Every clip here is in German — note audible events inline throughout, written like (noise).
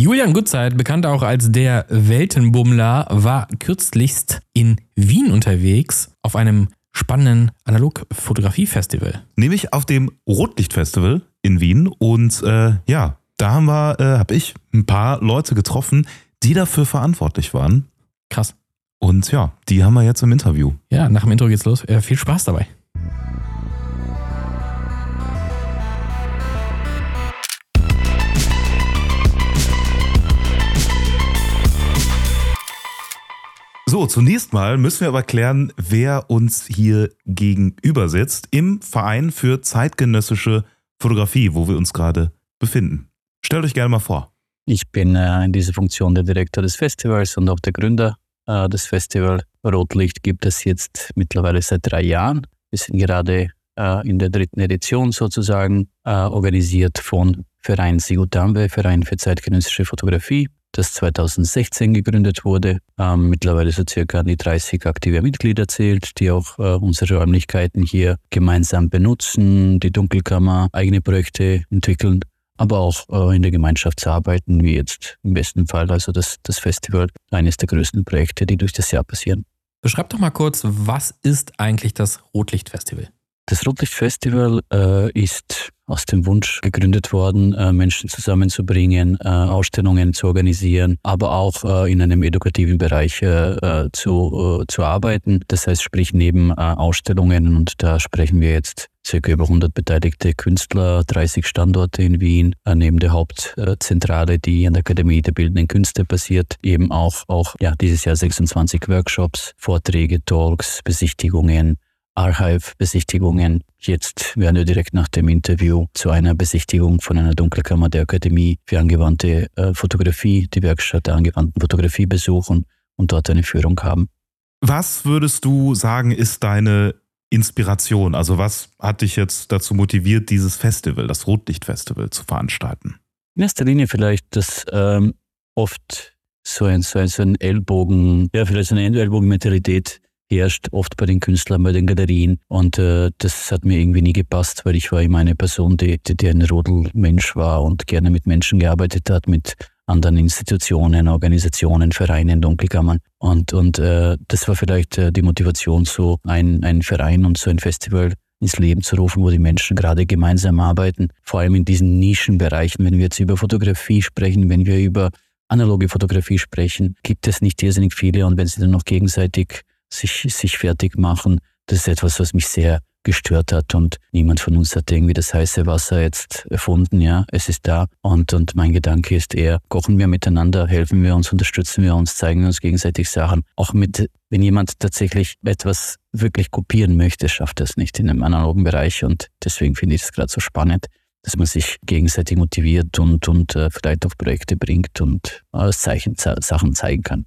Julian Gutzeit, bekannt auch als der Weltenbummler, war kürzlichst in Wien unterwegs auf einem spannenden Analogfotografie-Festival. Nämlich auf dem Rotlichtfestival in Wien. Und äh, ja, da haben wir, äh, habe ich ein paar Leute getroffen, die dafür verantwortlich waren. Krass. Und ja, die haben wir jetzt im Interview. Ja, nach dem Intro geht's los. Äh, viel Spaß dabei. So, zunächst mal müssen wir aber klären, wer uns hier gegenüber sitzt im Verein für zeitgenössische Fotografie, wo wir uns gerade befinden. Stellt euch gerne mal vor. Ich bin äh, in dieser Funktion der Direktor des Festivals und auch der Gründer äh, des Festivals. Rotlicht gibt es jetzt mittlerweile seit drei Jahren. Wir sind gerade äh, in der dritten Edition sozusagen, äh, organisiert von Verein Sigutambwe, Verein für zeitgenössische Fotografie das 2016 gegründet wurde, ähm, mittlerweile so circa an die 30 aktive Mitglieder zählt, die auch äh, unsere Räumlichkeiten hier gemeinsam benutzen, die Dunkelkammer eigene Projekte entwickeln, aber auch äh, in der Gemeinschaft zu arbeiten, wie jetzt im besten Fall, also das, das Festival, eines der größten Projekte, die durch das Jahr passieren. Beschreib doch mal kurz, was ist eigentlich das Rotlichtfestival? Das Rotlichtfestival äh, ist aus dem Wunsch gegründet worden, äh, Menschen zusammenzubringen, äh, Ausstellungen zu organisieren, aber auch äh, in einem edukativen Bereich äh, zu, äh, zu arbeiten. Das heißt, sprich neben Ausstellungen und da sprechen wir jetzt circa über 100 beteiligte Künstler, 30 Standorte in Wien, neben der Hauptzentrale, die an der Akademie der Bildenden Künste basiert, eben auch, auch ja, dieses Jahr 26 Workshops, Vorträge, Talks, Besichtigungen, Archive-Besichtigungen. Jetzt werden wir direkt nach dem Interview zu einer Besichtigung von einer Dunkelkammer der Akademie für angewandte äh, Fotografie, die Werkstatt der angewandten Fotografie besuchen und dort eine Führung haben. Was würdest du sagen, ist deine Inspiration? Also was hat dich jetzt dazu motiviert, dieses Festival, das Rotlichtfestival, zu veranstalten? In erster Linie vielleicht, dass ähm, oft so ein, so ein, so ein Ellbogen, ja, vielleicht so eine Ellbogenmentalität herrscht, oft bei den Künstlern, bei den Galerien. Und äh, das hat mir irgendwie nie gepasst, weil ich war immer eine Person, die, die, die ein Rodelmensch war und gerne mit Menschen gearbeitet hat, mit anderen Institutionen, Organisationen, Vereinen, Dunkelkammern. Und, und äh, das war vielleicht äh, die Motivation, so ein, ein Verein und so ein Festival ins Leben zu rufen, wo die Menschen gerade gemeinsam arbeiten. Vor allem in diesen Nischenbereichen, wenn wir jetzt über Fotografie sprechen, wenn wir über analoge Fotografie sprechen, gibt es nicht irrsinnig viele. Und wenn sie dann noch gegenseitig sich, sich fertig machen. Das ist etwas, was mich sehr gestört hat und niemand von uns hat irgendwie das heiße Wasser jetzt erfunden, ja. Es ist da und, und mein Gedanke ist eher, kochen wir miteinander, helfen wir uns, unterstützen wir uns, zeigen wir uns gegenseitig Sachen. Auch mit, wenn jemand tatsächlich etwas wirklich kopieren möchte, schafft er es nicht in einem analogen Bereich und deswegen finde ich es gerade so spannend, dass man sich gegenseitig motiviert und, und äh, vielleicht auf Projekte bringt und äh, Zeichen, Sachen zeigen kann.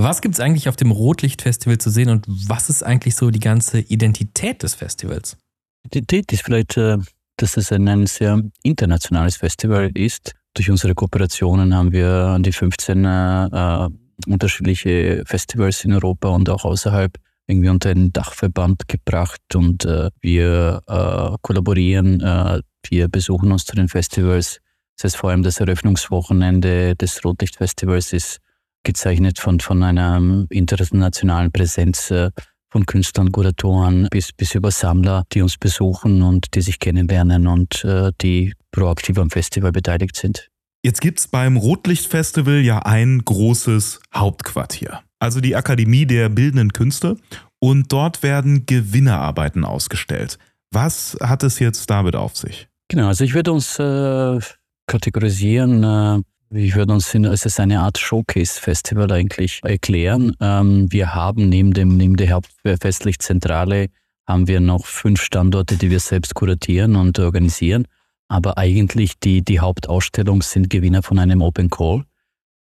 Was gibt es eigentlich auf dem Rotlichtfestival zu sehen und was ist eigentlich so die ganze Identität des Festivals? Identität ist vielleicht, äh, dass es ein, sehr internationales Festival ist. Durch unsere Kooperationen haben wir an die 15 äh, äh, unterschiedliche Festivals in Europa und auch außerhalb irgendwie unter einen Dachverband gebracht und äh, wir äh, kollaborieren, äh, wir besuchen uns zu den Festivals. Das heißt vor allem das Eröffnungswochenende des Rotlichtfestivals ist gezeichnet von, von einer internationalen Präsenz äh, von Künstlern, Kuratoren bis, bis über Sammler, die uns besuchen und die sich kennenlernen und äh, die proaktiv am Festival beteiligt sind. Jetzt gibt es beim Rotlichtfestival ja ein großes Hauptquartier, also die Akademie der Bildenden Künste. Und dort werden Gewinnerarbeiten ausgestellt. Was hat es jetzt damit auf sich? Genau, also ich würde uns äh, kategorisieren äh, ich würde uns es ist eine Art Showcase-Festival eigentlich erklären. Ähm, wir haben neben, dem, neben der Hauptfestlichzentrale haben wir noch fünf Standorte, die wir selbst kuratieren und organisieren. Aber eigentlich die, die Hauptausstellung sind Gewinner von einem Open Call.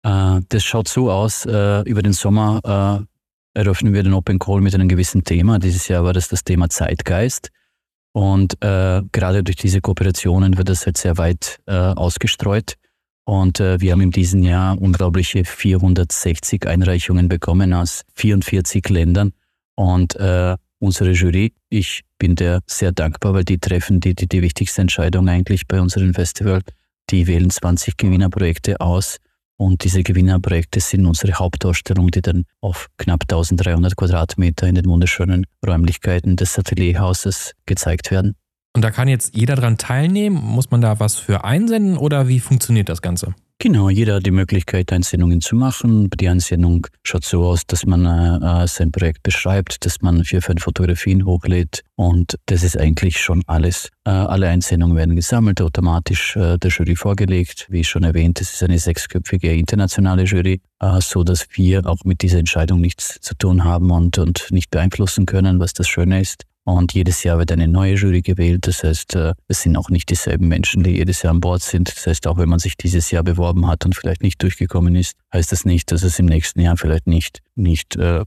Äh, das schaut so aus, äh, über den Sommer äh, eröffnen wir den Open Call mit einem gewissen Thema. Dieses Jahr war das das Thema Zeitgeist. Und äh, gerade durch diese Kooperationen wird das halt sehr weit äh, ausgestreut. Und äh, wir haben in diesem Jahr unglaubliche 460 Einreichungen bekommen aus 44 Ländern. Und äh, unsere Jury, ich bin der sehr dankbar, weil die treffen die, die, die wichtigste Entscheidung eigentlich bei unserem Festival. Die wählen 20 Gewinnerprojekte aus, Und diese Gewinnerprojekte sind unsere Hauptausstellung, die dann auf knapp 1300 Quadratmeter in den wunderschönen Räumlichkeiten des Atelierhauses gezeigt werden. Und da kann jetzt jeder dran teilnehmen. Muss man da was für einsenden oder wie funktioniert das Ganze? Genau, jeder hat die Möglichkeit, Einsendungen zu machen. Die Einsendung schaut so aus, dass man äh, sein Projekt beschreibt, dass man vier, fünf Fotografien hochlädt und das ist eigentlich schon alles. Äh, alle Einsendungen werden gesammelt, automatisch äh, der Jury vorgelegt. Wie schon erwähnt, es ist eine sechsköpfige internationale Jury, äh, so dass wir auch mit dieser Entscheidung nichts zu tun haben und, und nicht beeinflussen können, was das Schöne ist. Und jedes Jahr wird eine neue Jury gewählt. Das heißt, äh, es sind auch nicht dieselben Menschen, die jedes Jahr an Bord sind. Das heißt, auch wenn man sich dieses Jahr beworben hat und vielleicht nicht durchgekommen ist, heißt das nicht, dass es im nächsten Jahr vielleicht nicht, nicht äh,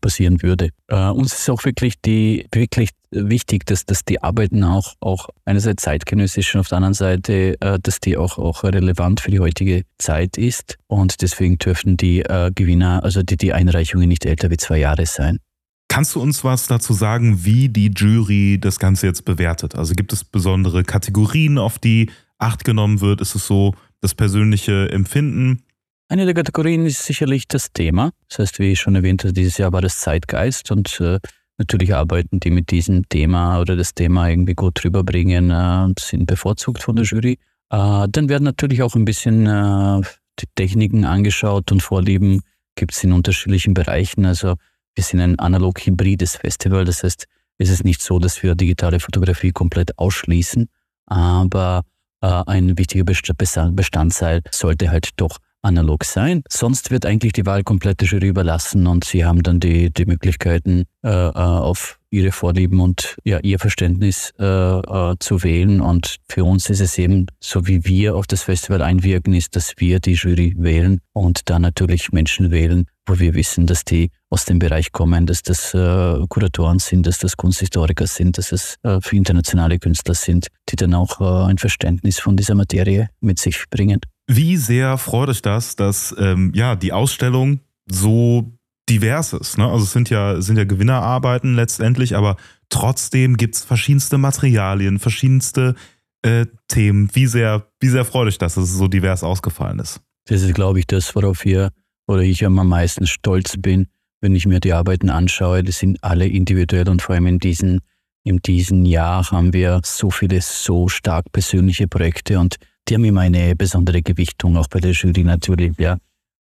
passieren würde. Äh, uns ist auch wirklich, die, wirklich wichtig, dass, dass die Arbeiten auch, auch einerseits zeitgenössisch und auf der anderen Seite, dass die auch, auch relevant für die heutige Zeit ist. Und deswegen dürfen die Gewinner, also die, die Einreichungen nicht älter wie zwei Jahre sein. Kannst du uns was dazu sagen, wie die Jury das Ganze jetzt bewertet? Also gibt es besondere Kategorien, auf die Acht genommen wird? Ist es so das persönliche Empfinden? Eine der Kategorien ist sicherlich das Thema. Das heißt, wie ich schon erwähnt habe, dieses Jahr war das Zeitgeist und äh, natürlich arbeiten die mit diesem Thema oder das Thema irgendwie gut rüberbringen, äh, sind bevorzugt von der Jury. Äh, dann werden natürlich auch ein bisschen äh, die Techniken angeschaut und Vorlieben gibt es in unterschiedlichen Bereichen. Also wir sind ein analog-hybrides Festival, das heißt, es ist nicht so, dass wir digitale Fotografie komplett ausschließen, aber äh, ein wichtiger Bestandteil sollte halt doch analog sein. Sonst wird eigentlich die Wahl komplett der Jury überlassen und sie haben dann die, die Möglichkeiten, äh, äh auf ihre Vorlieben und ja, ihr Verständnis äh, äh, zu wählen. Und für uns ist es eben, so wie wir auf das Festival einwirken, ist, dass wir die Jury wählen und dann natürlich Menschen wählen, wo wir wissen, dass die aus dem Bereich kommen, dass das äh, Kuratoren sind, dass das Kunsthistoriker sind, dass es äh, für internationale Künstler sind, die dann auch äh, ein Verständnis von dieser Materie mit sich bringen. Wie sehr freut euch das, dass ähm, ja die Ausstellung so divers ist? Ne? Also es sind ja, sind ja Gewinnerarbeiten letztendlich, aber trotzdem gibt es verschiedenste Materialien, verschiedenste äh, Themen. Wie sehr, wie sehr freut euch das, dass es so divers ausgefallen ist? Das ist, glaube ich, das, worauf wir oder ich am meisten stolz bin, wenn ich mir die Arbeiten anschaue. Die sind alle individuell und vor allem in diesen, in diesem Jahr haben wir so viele so stark persönliche Projekte und die haben immer eine besondere Gewichtung, auch bei der Jury natürlich. Ja.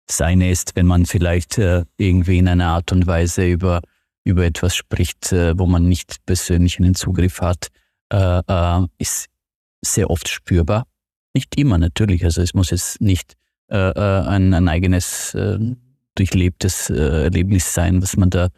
Seine ist, wenn man vielleicht äh, irgendwie in einer Art und Weise über, über etwas spricht, äh, wo man nicht persönlich einen Zugriff hat, äh, äh ist sehr oft spürbar. Nicht immer natürlich, also es muss jetzt nicht äh, äh, ein, ein, eigenes durchlebtes Erlebnis sein, was man da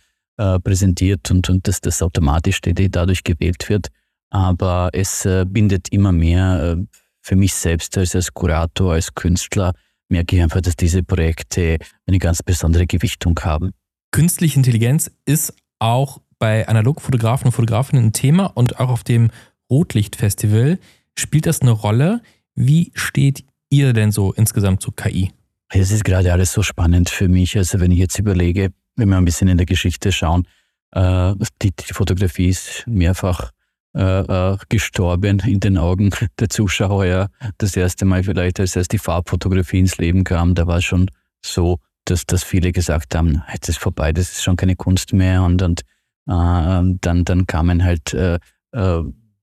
präsentiert und, und dass das automatisch dadurch gewählt wird. Aber es bindet immer mehr für mich selbst als, als Kurator, als Künstler, merke ich einfach, dass diese Projekte eine ganz besondere Gewichtung haben. Künstliche Intelligenz ist auch bei Analogfotografen und Fotografinnen ein Thema und auch auf dem Rotlichtfestival spielt das eine Rolle. Wie steht ihr denn so insgesamt zu KI? Es ist gerade alles so spannend für mich. Also wenn ich jetzt überlege, wenn wir ein bisschen in der Geschichte schauen, äh, die, die Fotografie ist mehrfach äh, äh, gestorben in den Augen der Zuschauer. Das erste Mal vielleicht, als erst die Farbfotografie ins Leben kam, da war es schon so, dass, dass viele gesagt haben, jetzt ist vorbei, das ist schon keine Kunst mehr. Und, und dann, dann kamen halt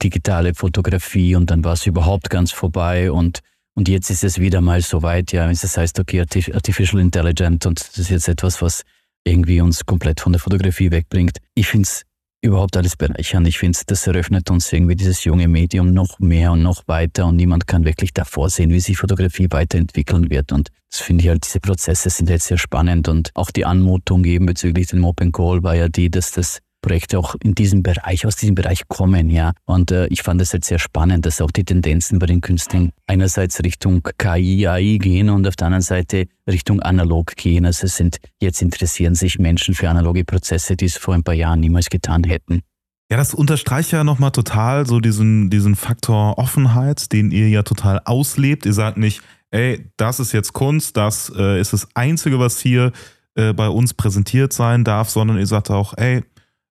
digitale Fotografie und dann war es überhaupt ganz vorbei und und jetzt ist es wieder mal so weit, ja, es heißt, okay, Artificial Intelligence und das ist jetzt etwas, was irgendwie uns komplett von der Fotografie wegbringt. Ich finde es überhaupt alles bereichern. Ich finde, das eröffnet uns irgendwie dieses junge Medium noch mehr und noch weiter und niemand kann wirklich davor sehen, wie sich Fotografie weiterentwickeln wird. Und das finde ich halt, diese Prozesse sind jetzt sehr spannend und auch die Anmutung eben bezüglich dem Open Call war ja die, dass das Projekte auch in diesem Bereich, aus diesem Bereich kommen, ja. Und äh, ich fand es halt sehr spannend, dass auch die Tendenzen bei den Künstlern einerseits Richtung KI, AI gehen und auf der anderen Seite Richtung analog gehen. Also es sind, jetzt interessieren sich Menschen für analoge Prozesse, die es vor ein paar Jahren niemals getan hätten. Ja, das unterstreicht ja nochmal total so diesen, diesen Faktor Offenheit, den ihr ja total auslebt. Ihr sagt nicht, ey, das ist jetzt Kunst, das äh, ist das Einzige, was hier äh, bei uns präsentiert sein darf, sondern ihr sagt auch, ey,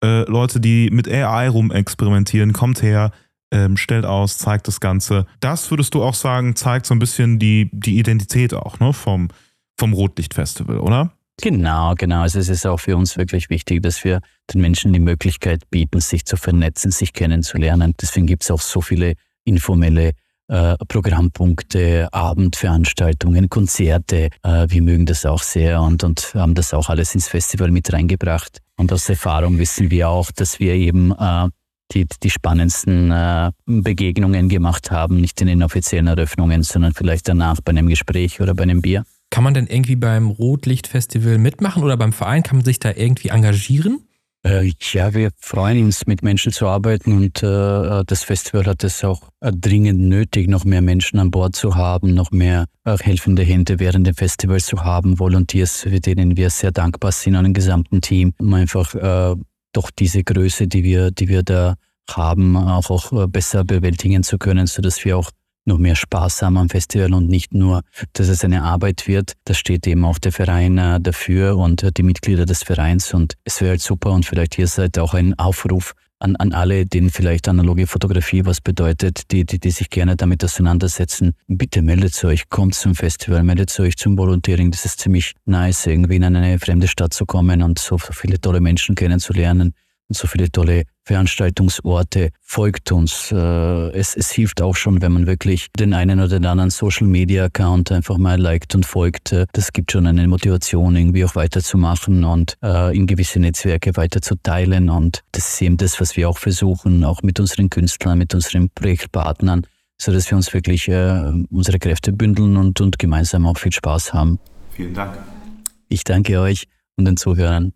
äh, Leute, die mit AI rumexperimentieren, kommt her, ähm, stellt aus, zeigt das Ganze. Das würdest du auch sagen, zeigt so ein bisschen die, die Identität auch ne, vom, vom Rotlichtfestival, oder? Genau, genau. Also es ist auch für uns wirklich wichtig, dass wir den Menschen die Möglichkeit bieten, sich zu vernetzen, sich kennenzulernen. Deswegen gibt es auch so viele informelle äh, Programmpunkte, Abendveranstaltungen, Konzerte. Äh, wir mögen das auch sehr und, und haben das auch alles ins Festival mit reingebracht. Und aus Erfahrung wissen wir auch, dass wir eben äh, die, die spannendsten Begegnungen gemacht haben, nicht in den offiziellen Eröffnungen, sondern vielleicht danach bei einem Gespräch oder bei einem Bier. Kann man denn irgendwie beim Rotlichtfestival mitmachen oder beim Verein? Kann man sich da irgendwie engagieren? Äh, ja, wir freuen uns, mit Menschen zu arbeiten und äh, das Festival hat es auch äh, dringend nötig, noch mehr Menschen an Bord zu haben, noch mehr äh, helfende Hände während dem Festival zu haben, Volunteers, für denen wir sehr dankbar sind an dem gesamten Team, um einfach äh, doch diese Größe, die wir, die wir da haben, auch, auch äh, besser bewältigen zu können, sodass wir auch noch mehr Spaß haben am Festival und nicht nur, dass es eine Arbeit wird. Da steht eben auch der Verein äh, dafür und äh, die Mitglieder des Vereins und es wäre halt super und vielleicht hier seid auch ein Aufruf an, an alle, denen vielleicht analoge Fotografie was bedeutet, die, die, die sich gerne damit auseinandersetzen. Bitte meldet euch, kommt zum Festival, meldet euch zum Volontiering. Das ist ziemlich nice, irgendwie in eine fremde Stadt zu kommen und so viele tolle Menschen kennenzulernen und so viele tolle Veranstaltungsorte. Folgt uns. Äh, es, es hilft auch schon, wenn man wirklich den einen oder den anderen Social Media Account einfach mal liked und folgt. Äh, das gibt schon eine Motivation, irgendwie auch weiterzumachen und äh, in gewisse Netzwerke weiterzuteilen. Und das ist eben das, was wir auch versuchen, auch mit unseren Künstlern, mit unseren Projektpartnern, so dass wir uns wirklich unsere Kräfte bündeln und, und gemeinsam auch viel Spaß haben. Vielen Dank. Ich danke euch und den Zuhörern.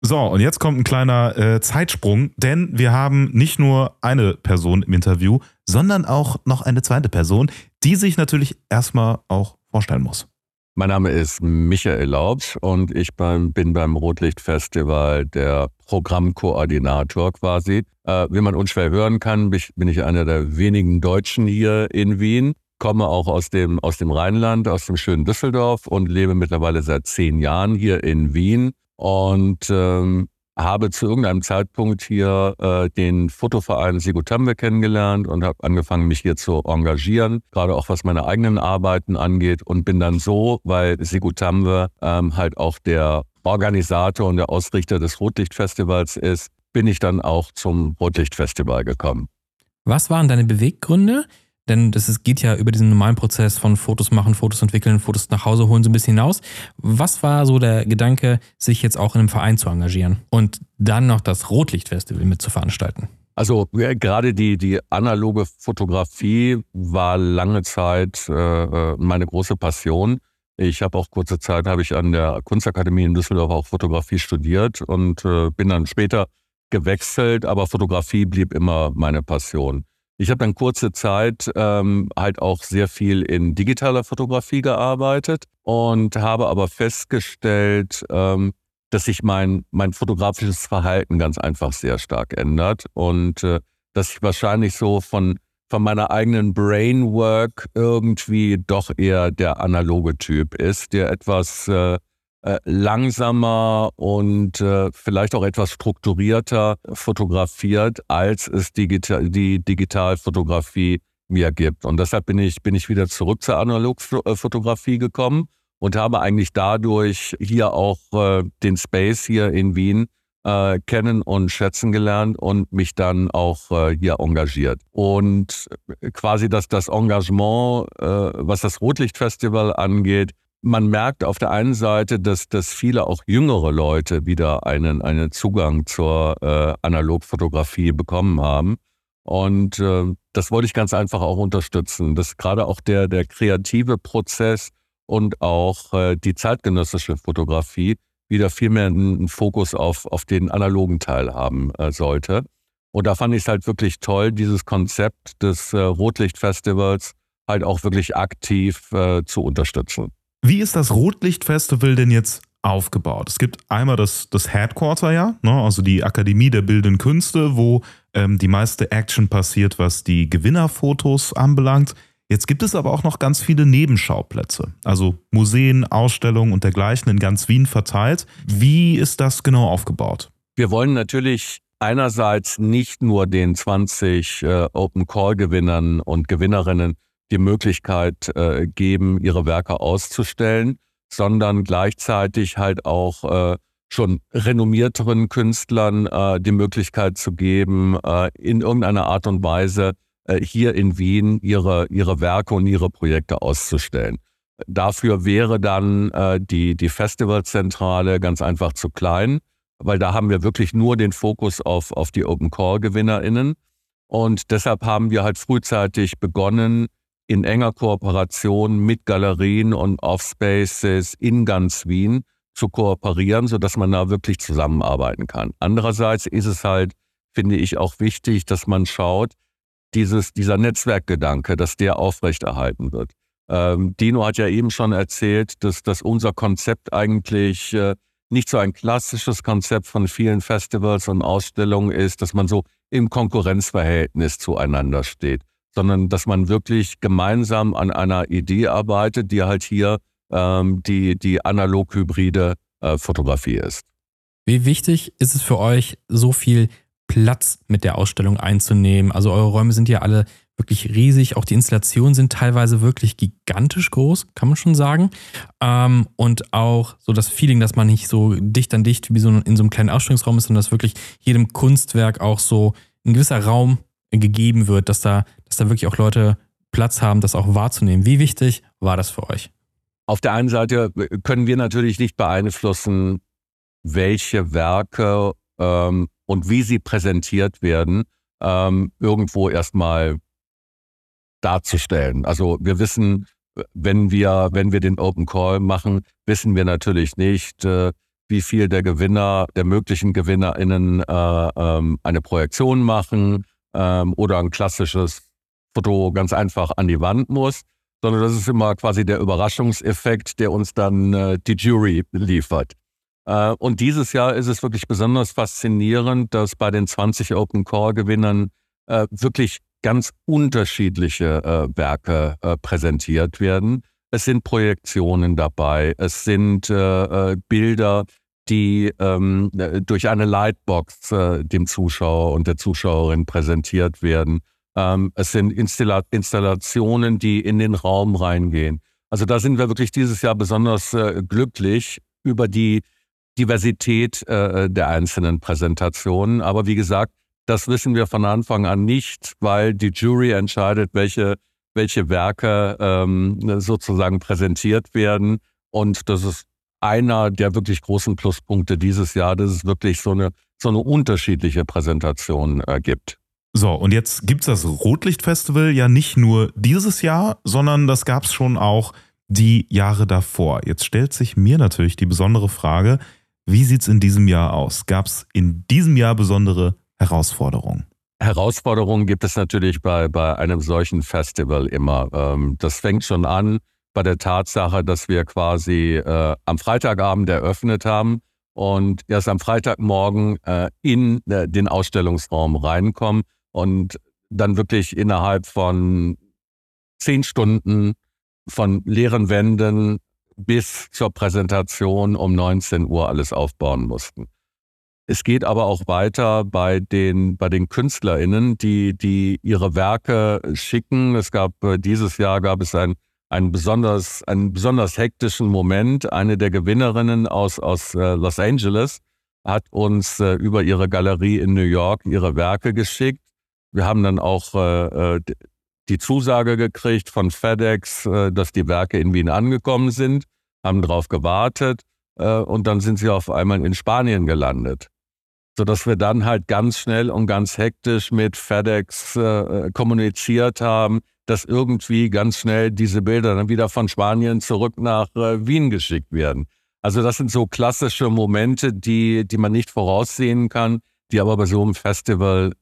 So, und jetzt kommt ein kleiner äh, Zeitsprung, denn wir haben nicht nur eine Person im Interview, sondern auch noch eine zweite Person, die sich natürlich erstmal auch vorstellen muss. Mein Name ist Michael Laubs und ich bin beim Rotlichtfestival der Programmkoordinator quasi. Äh, wie man unschwer hören kann, bin ich einer der wenigen Deutschen hier in Wien komme auch aus dem, aus dem Rheinland, aus dem schönen Düsseldorf und lebe mittlerweile seit zehn Jahren hier in Wien und ähm, habe zu irgendeinem Zeitpunkt hier äh, den Fotoverein Sigutambe kennengelernt und habe angefangen, mich hier zu engagieren, gerade auch was meine eigenen Arbeiten angeht und bin dann so, weil Sigutambe ähm, halt auch der Organisator und der Ausrichter des Rotlichtfestivals ist, bin ich dann auch zum Rotlichtfestival gekommen. Was waren deine Beweggründe? Denn das ist, geht ja über diesen normalen Prozess von Fotos machen, Fotos entwickeln, Fotos nach Hause holen so ein bisschen hinaus. Was war so der Gedanke, sich jetzt auch in einem Verein zu engagieren und dann noch das Rotlichtfestival mit zu veranstalten? Also ja, gerade die, die analoge Fotografie war lange Zeit äh, äh meine große Passion. Ich habe auch kurze Zeit habe ich an der Kunstakademie in Düsseldorf auch Fotografie studiert und äh, bin dann später gewechselt, aber Fotografie blieb immer meine Passion. Ich habe dann kurze Zeit ähm, halt auch sehr viel in digitaler Fotografie gearbeitet und habe aber festgestellt, ähm, dass sich mein, mein fotografisches Verhalten ganz einfach sehr stark ändert und äh, dass ich wahrscheinlich so von, von meiner eigenen Brainwork irgendwie doch eher der analoge Typ ist, der etwas äh, äh, langsamer und äh, vielleicht auch etwas strukturierter fotografiert, als es digital, die Digitalfotografie mir gibt. Und deshalb bin ich, bin ich wieder zurück zur Analogfotografie gekommen und habe eigentlich dadurch hier auch äh, den Space hier in Wien äh, kennen und schätzen gelernt und mich dann auch äh, hier engagiert. Und quasi das, das Engagement, äh, was das Rotlichtfestival angeht, man merkt auf der einen Seite, dass, dass viele auch jüngere Leute wieder einen, einen Zugang zur äh, Analogfotografie bekommen haben. Und äh, das wollte ich ganz einfach auch unterstützen, dass gerade auch der, der kreative Prozess und auch äh, die zeitgenössische Fotografie wieder viel mehr einen Fokus auf, auf den analogen Teil haben äh, sollte. Und da fand ich es halt wirklich toll, dieses Konzept des äh, Rotlichtfestivals halt auch wirklich aktiv äh, zu unterstützen. Wie ist das Rotlichtfestival denn jetzt aufgebaut? Es gibt einmal das, das Headquarter, ja, ne, also die Akademie der Bildenden Künste, wo ähm, die meiste Action passiert, was die Gewinnerfotos anbelangt. Jetzt gibt es aber auch noch ganz viele Nebenschauplätze, also Museen, Ausstellungen und dergleichen in ganz Wien verteilt. Wie ist das genau aufgebaut? Wir wollen natürlich einerseits nicht nur den 20 äh, Open Call Gewinnern und Gewinnerinnen die Möglichkeit äh, geben, ihre Werke auszustellen, sondern gleichzeitig halt auch äh, schon renommierteren Künstlern äh, die Möglichkeit zu geben, äh, in irgendeiner Art und Weise äh, hier in Wien ihre, ihre Werke und ihre Projekte auszustellen. Dafür wäre dann äh, die, die Festivalzentrale ganz einfach zu klein, weil da haben wir wirklich nur den Fokus auf, auf die Open Call GewinnerInnen. Und deshalb haben wir halt frühzeitig begonnen, in enger Kooperation mit Galerien und Offspaces in ganz Wien zu kooperieren, sodass man da wirklich zusammenarbeiten kann. Andererseits ist es halt, finde ich, auch wichtig, dass man schaut, dieses, dieser Netzwerkgedanke, dass der aufrechterhalten wird. Ähm, Dino hat ja eben schon erzählt, dass, dass unser Konzept eigentlich äh, nicht so ein klassisches Konzept von vielen Festivals und Ausstellungen ist, dass man so im Konkurrenzverhältnis zueinander steht, sondern dass man wirklich gemeinsam an einer Idee arbeitet, die halt hier ähm, die, die analog-hybride äh, Fotografie ist. Wie wichtig ist es für euch, so viel Platz mit der Ausstellung einzunehmen? Also eure Räume sind ja alle wirklich riesig. Auch die Installationen sind teilweise wirklich gigantisch groß, kann man schon sagen. Ähm, und auch so das Feeling, dass man nicht so dicht an dicht wie so in so einem kleinen Ausstellungsraum ist, sondern dass wirklich jedem Kunstwerk auch so ein gewisser Raum gegeben wird, dass da, dass da wirklich auch Leute Platz haben, das auch wahrzunehmen. Wie wichtig war das für euch? Auf der einen Seite können wir natürlich nicht beeinflussen, welche Werke ähm, und wie sie präsentiert werden, ähm, irgendwo erstmal darzustellen. Also wir wissen, wenn wir, wenn wir den Open Call machen, wissen wir natürlich nicht, äh, wie viel der Gewinner, der möglichen GewinnerInnen äh, ähm, eine Projektion machen ähm, oder ein klassisches Foto ganz einfach an die Wand muss, sondern das ist immer quasi der Überraschungseffekt, der uns dann äh, die Jury liefert. Äh, und dieses Jahr ist es wirklich besonders faszinierend, dass bei den 20 Open Call Gewinnern äh, wirklich ganz unterschiedliche äh, Werke äh, präsentiert werden. Es sind Projektionen dabei, es sind äh, Bilder, die ähm, äh, durch eine Lightbox äh, dem Zuschauer und der Zuschauerin präsentiert werden. Ähm, es sind Installa Installationen, die in den Raum reingehen. Also da sind wir wirklich dieses Jahr besonders glücklich über die Diversität der einzelnen Präsentationen. Aber wie gesagt, das wissen wir von Anfang an nicht, weil die Jury entscheidet, welche, welche Werke ähm, sozusagen präsentiert werden. Und das ist einer der wirklich großen Pluspunkte dieses Jahr, dass es wirklich so eine, so eine unterschiedliche Präsentation äh, gibt. So, und jetzt gibt es das Rotlichtfestival ja nicht nur dieses Jahr, sondern das gab es schon auch die Jahre davor. Jetzt stellt sich mir natürlich die besondere Frage, wie sieht es in diesem Jahr aus? Gab es in diesem Jahr besondere Herausforderung? Herausforderungen gibt es natürlich bei, bei einem solchen Festival immer. Ähm, das fängt schon an bei der Tatsache, dass wir quasi äh, am Freitagabend eröffnet haben und erst am Freitagmorgen äh, in äh, den Ausstellungsraum reinkommen und dann wirklich innerhalb von zehn Stunden von leeren Wänden bis zur Präsentation um 19 Uhr alles aufbauen mussten. Es geht aber auch weiter bei den, bei den KünstlerInnen, die, die ihre Werke schicken. Es gab, äh, dieses Jahr gab es ein, ein besonders, einen besonders hektischen Moment. Eine der Gewinnerinnen aus, aus äh, Los Angeles hat uns äh, über ihre Galerie in New York ihre Werke geschickt. Wir haben dann auch die Zusage gekriegt von FedEx, dass die Werke in Wien angekommen sind, haben darauf gewartet und dann sind sie auf einmal in Spanien gelandet sodass wir dann halt ganz schnell und ganz hektisch mit FedEx äh, kommuniziert haben, dass irgendwie ganz schnell diese Bilder dann wieder von Spanien zurück nach äh, Wien geschickt werden. Also das sind so klassische Momente, die, die man nicht voraussehen kann, die aber bei so einem Festival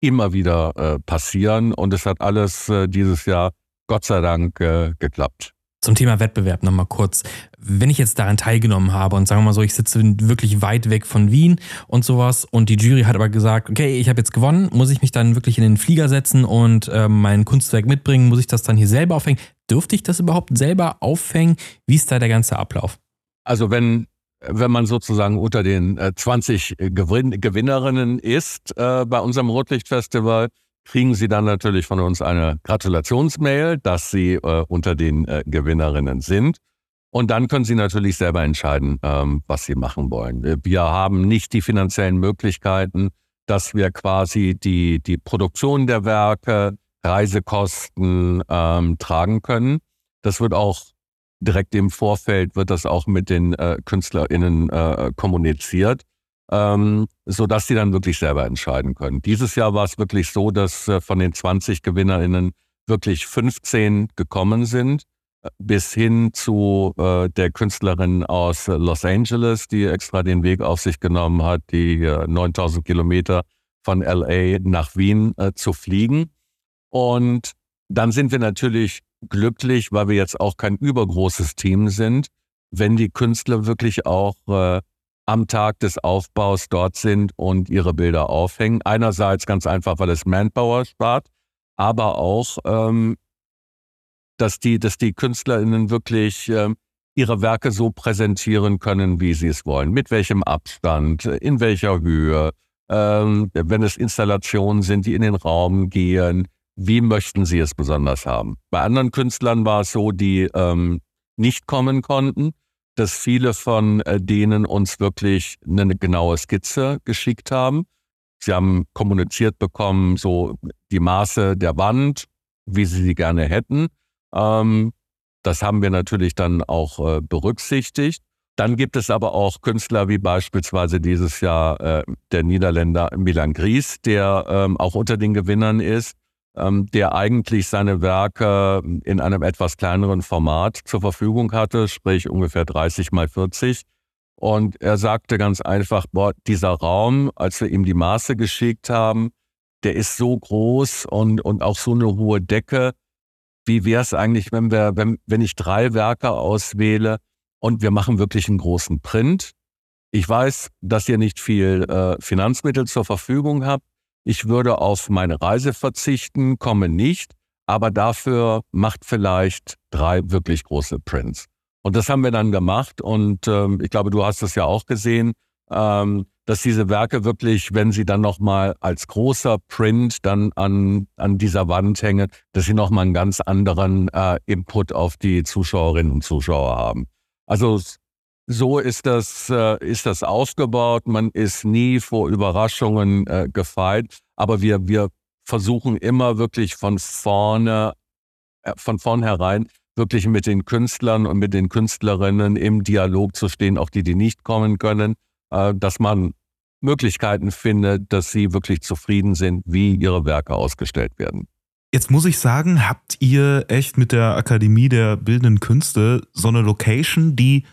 immer wieder äh, passieren. Und es hat alles äh, dieses Jahr Gott sei Dank äh, geklappt. Zum Thema Wettbewerb nochmal kurz. Wenn ich jetzt daran teilgenommen habe und sagen wir mal so, ich sitze wirklich weit weg von Wien und sowas und die Jury hat aber gesagt, okay, ich habe jetzt gewonnen, muss ich mich dann wirklich in den Flieger setzen und äh, mein Kunstwerk mitbringen, muss ich das dann hier selber aufhängen? Dürfte ich das überhaupt selber aufhängen? Wie ist da der ganze Ablauf? Also wenn, wenn man sozusagen unter den äh, 20 Gewinn Gewinnerinnen ist äh, bei unserem Rotlichtfestival, kriegen Sie dann natürlich von uns eine Gratulationsmail, dass Sie äh, unter den äh, Gewinnerinnen sind. Und dann können sie natürlich selber entscheiden, ähm, was sie machen wollen. Wir haben nicht die finanziellen Möglichkeiten, dass wir quasi die, die Produktion der Werke, Reisekosten ähm, tragen können. Das wird auch direkt im Vorfeld, wird das auch mit den äh, KünstlerInnen äh, kommuniziert, ähm, sodass sie dann wirklich selber entscheiden können. Dieses Jahr war es wirklich so, dass äh, von den 20 GewinnerInnen wirklich 15 gekommen sind bis hin zu äh, der Künstlerin aus Los Angeles, die extra den Weg auf sich genommen hat, die äh, 9000 Kilometer von LA nach Wien äh, zu fliegen. Und dann sind wir natürlich glücklich, weil wir jetzt auch kein übergroßes Team sind, wenn die Künstler wirklich auch äh, am Tag des Aufbaus dort sind und ihre Bilder aufhängen. Einerseits ganz einfach, weil es Manpower spart, aber auch, ähm, dass die, dass die KünstlerInnen wirklich äh, ihre Werke so präsentieren können, wie sie es wollen. Mit welchem Abstand, in welcher Höhe, ähm, wenn es Installationen sind, die in den Raum gehen, wie möchten sie es besonders haben. Bei anderen Künstlern war es so, die ähm, nicht kommen konnten, dass viele von äh, denen uns wirklich eine genaue Skizze geschickt haben. Sie haben kommuniziert bekommen, so die Maße der Wand, wie sie sie gerne hätten. Ähm, das haben wir natürlich dann auch äh, berücksichtigt. Dann gibt es aber auch Künstler wie beispielsweise dieses Jahr äh, der Niederländer Milan Gries, der ähm, auch unter den Gewinnern ist, der eigentlich seine Werke in einem etwas kleineren Format zur Verfügung hatte, sprich ungefähr 30 mal 40. Und er sagte ganz einfach, boah, dieser Raum, als wir ihm die Maße geschickt haben, der ist so groß und, und auch so eine hohe Decke, wie wäre es eigentlich, wenn wir, wenn, wenn ich drei Werke auswähle und wir machen wirklich einen großen Print? Ich weiß, dass ihr nicht viel äh, Finanzmittel zur Verfügung habt. Ich würde auf meine Reise verzichten, komme nicht, aber dafür macht vielleicht drei wirklich große Prints. Und das haben wir dann gemacht und ähm, ich glaube, du hast das ja auch gesehen. Ähm, dass diese Werke wirklich, wenn sie dann nochmal als großer Print dann an, an dieser Wand hängen, dass sie nochmal einen ganz anderen äh, Input auf die Zuschauerinnen und Zuschauer haben. Also so ist das, äh, ist das aufgebaut. Man ist nie vor Überraschungen äh, gefeit, aber wir, wir versuchen immer wirklich von vorne, äh, von vornherein wirklich mit den Künstlern und mit den Künstlerinnen im Dialog zu stehen, auch die, die nicht kommen können, äh, dass man Möglichkeiten findet, dass sie wirklich zufrieden sind, wie ihre Werke ausgestellt werden. Jetzt muss ich sagen, habt ihr echt mit der Akademie der Bildenden Künste so eine Location, die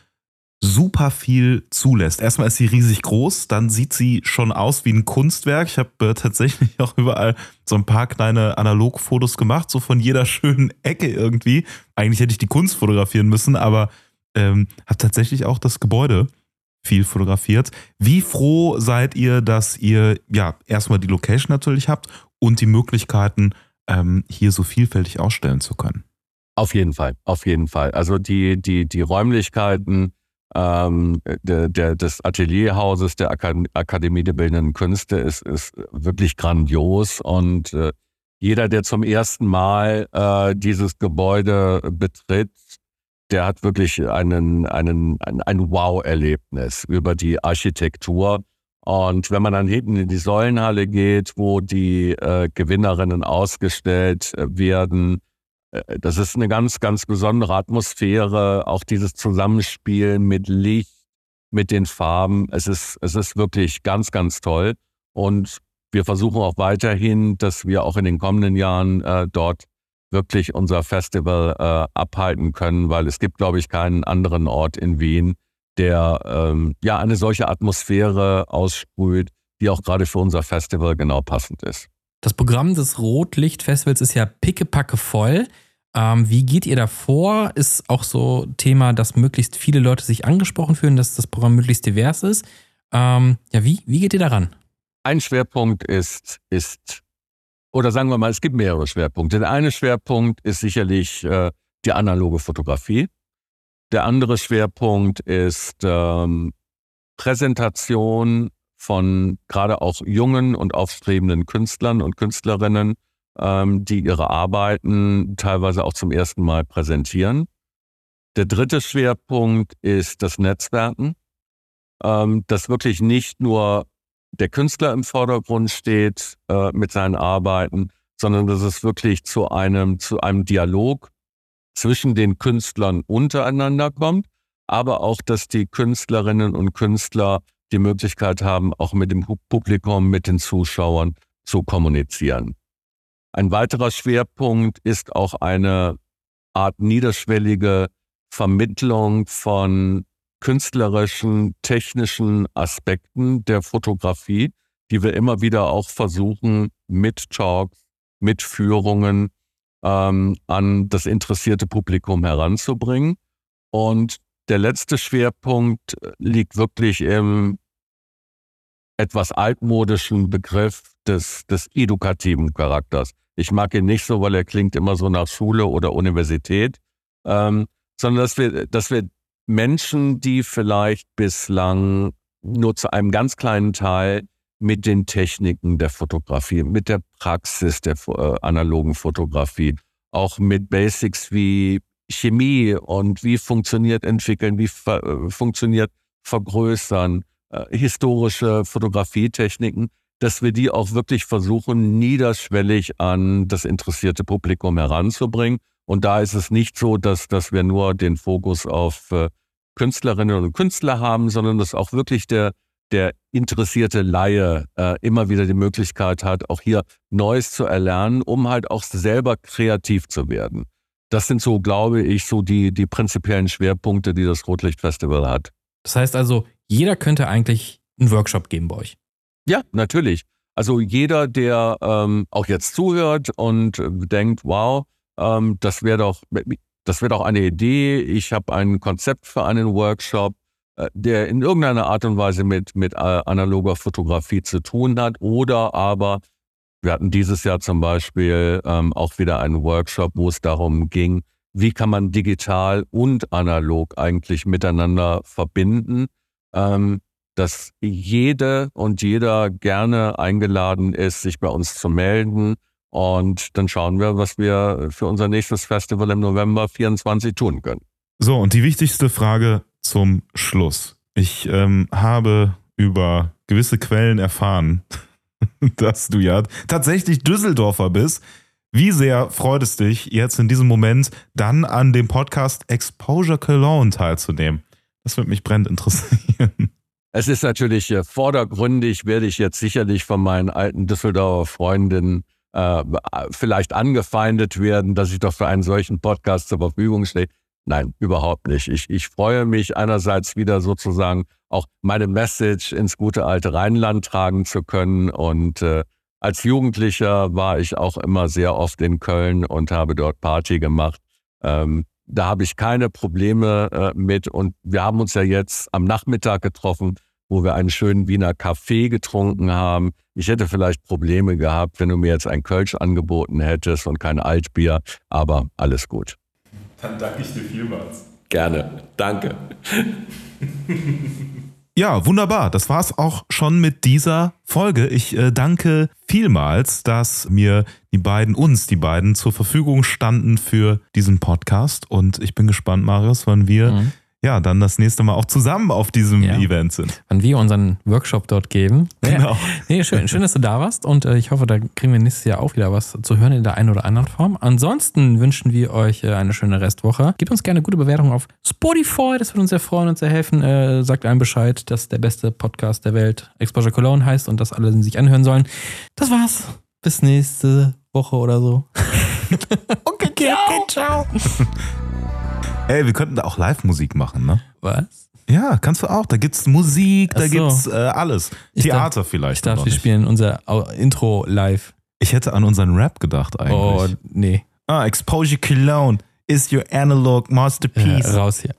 super viel zulässt. Erstmal ist sie riesig groß, dann sieht sie schon aus wie ein Kunstwerk. Ich habe äh, tatsächlich (laughs) auch überall so ein paar kleine Analogfotos gemacht, so von jeder (laughs) schönen Ecke irgendwie. Eigentlich hätte ich die Kunst fotografieren müssen, aber ähm, habe tatsächlich auch das Gebäude viel fotografiert. Wie froh seid ihr, dass ihr ja erstmal die Location natürlich habt und die Möglichkeiten, ähm, hier so vielfältig ausstellen zu können? Auf jeden Fall, auf jeden Fall. Also die, die, die Räumlichkeiten ähm, der, der, des Atelierhauses der Akademie der Bildenden Künste ist, ist wirklich grandios und äh, jeder, der zum ersten Mal äh, dieses Gebäude betritt, der hat wirklich einen, einen, ein, ein Wow-Erlebnis über die Architektur. Und wenn man dann hinten in die Säulenhalle geht, wo die äh, Gewinnerinnen ausgestellt äh, werden, das ist eine ganz, ganz besondere Atmosphäre, auch dieses Zusammenspiel mit Licht, mit den Farben. Es ist, es ist wirklich ganz, ganz toll. Und wir versuchen auch weiterhin, dass wir auch in den kommenden Jahren äh, dort wirklich unser Festival äh, abhalten können, weil es gibt, glaube ich, keinen anderen Ort in Wien, der ähm, ja eine solche Atmosphäre aussprüht, die auch gerade für unser Festival genau passend ist. Das Programm des Rotlichtfestivals ist ja pickepacke voll. Ähm, wie geht ihr da vor? Ist auch so Thema, dass möglichst viele Leute sich angesprochen fühlen, dass das Programm möglichst divers ist. Ähm, ja, wie, wie geht ihr daran? Ein Schwerpunkt ist, ist oder sagen wir mal, es gibt mehrere Schwerpunkte. Der eine Schwerpunkt ist sicherlich äh, die analoge Fotografie. Der andere Schwerpunkt ist ähm, Präsentation von gerade auch jungen und aufstrebenden Künstlern und Künstlerinnen, ähm, die ihre Arbeiten teilweise auch zum ersten Mal präsentieren. Der dritte Schwerpunkt ist das Netzwerken, ähm, dass wirklich nicht nur der Künstler im Vordergrund steht äh, mit seinen Arbeiten, sondern dass es wirklich zu einem, zu einem Dialog zwischen den Künstlern untereinander kommt, aber auch, dass die Künstlerinnen und Künstler die Möglichkeit haben, auch mit dem Publikum, mit den Zuschauern zu kommunizieren. Ein weiterer Schwerpunkt ist auch eine Art niederschwellige Vermittlung von künstlerischen, technischen Aspekten der Fotografie, die wir immer wieder auch versuchen, mit Talks, mit Führungen ähm, an das interessierte Publikum heranzubringen. Und der letzte Schwerpunkt liegt wirklich im etwas altmodischen Begriff des, des edukativen Charakters. Ich mag ihn nicht so, weil er klingt immer so nach Schule oder Universität, ähm, sondern dass wir, dass wir Menschen, die vielleicht bislang nur zu einem ganz kleinen Teil mit den Techniken der Fotografie, mit der Praxis der äh, analogen Fotografie, auch mit Basics wie Chemie und wie funktioniert entwickeln, wie äh, funktioniert vergrößern, äh, historische Fotografietechniken, dass wir die auch wirklich versuchen, niederschwellig an das interessierte Publikum heranzubringen. Und da ist es nicht so, dass, dass wir nur den Fokus auf äh, Künstlerinnen und Künstler haben, sondern dass auch wirklich der, der interessierte Laie äh, immer wieder die Möglichkeit hat, auch hier Neues zu erlernen, um halt auch selber kreativ zu werden. Das sind so, glaube ich, so die, die prinzipiellen Schwerpunkte, die das Rotlichtfestival hat. Das heißt also, jeder könnte eigentlich einen Workshop geben bei euch. Ja, natürlich. Also jeder, der ähm, auch jetzt zuhört und äh, denkt, wow, ähm, das wäre doch, das wäre doch eine Idee. Ich habe ein Konzept für einen Workshop, äh, der in irgendeiner Art und Weise mit, mit äh, analoger Fotografie zu tun hat. Oder aber, wir hatten dieses Jahr zum Beispiel ähm, auch wieder einen Workshop, wo es darum ging, wie kann man digital und analog eigentlich miteinander verbinden. Ähm, dass jede und jeder gerne eingeladen ist, sich bei uns zu melden. Und dann schauen wir, was wir für unser nächstes Festival im November 24 tun können. So, und die wichtigste Frage zum Schluss. Ich ähm, habe über gewisse Quellen erfahren, (laughs) dass du ja tatsächlich Düsseldorfer bist. Wie sehr freut es dich, jetzt in diesem Moment dann an dem Podcast Exposure Cologne teilzunehmen? Das würde mich brennend interessieren. Es ist natürlich vordergründig, werde ich jetzt sicherlich von meinen alten Düsseldorfer Freundinnen äh, vielleicht angefeindet werden, dass ich doch für einen solchen Podcast zur Verfügung stehe. Nein, überhaupt nicht. Ich, ich freue mich einerseits wieder sozusagen auch meine Message ins gute alte Rheinland tragen zu können. Und äh, als Jugendlicher war ich auch immer sehr oft in Köln und habe dort Party gemacht. Ähm, da habe ich keine Probleme äh, mit. Und wir haben uns ja jetzt am Nachmittag getroffen wo wir einen schönen Wiener Kaffee getrunken haben. Ich hätte vielleicht Probleme gehabt, wenn du mir jetzt ein Kölsch angeboten hättest und kein Altbier, aber alles gut. Dann danke ich dir vielmals. Gerne, danke. (laughs) Ja, wunderbar. Das war es auch schon mit dieser Folge. Ich äh, danke vielmals, dass mir die beiden, uns die beiden zur Verfügung standen für diesen Podcast. Und ich bin gespannt, Marius, wann wir mhm ja, dann das nächste Mal auch zusammen auf diesem ja. Event sind. Wann wir unseren Workshop dort geben. Genau. Ja. (laughs) Nee, schön, schön, dass du da warst und äh, ich hoffe, da kriegen wir nächstes Jahr auch wieder was zu hören in der einen oder anderen Form. Ansonsten wünschen wir euch äh, eine schöne Restwoche. Gebt uns gerne gute Bewertungen auf Spotify, das würde uns sehr freuen und sehr helfen. Äh, sagt einem Bescheid, dass der beste Podcast der Welt Exposure Cologne heißt und dass alle sich anhören sollen. Das war's. Bis nächste Woche oder so. (laughs) okay, ciao. Okay, ciao. (laughs) Ey, wir könnten da auch Live-Musik machen, ne? Was? Ja, kannst du auch. Da gibt's Musik, Ach da so. gibt's äh, alles. Ich Theater darf, vielleicht. Ich dachte, wir spielen unser Intro live. Ich hätte an unseren Rap gedacht eigentlich. Oh, nee. Ah, Exposure Cologne is your analog masterpiece. Ja, raus hier.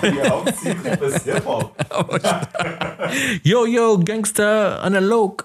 (laughs) yo, yo, Gangster analog.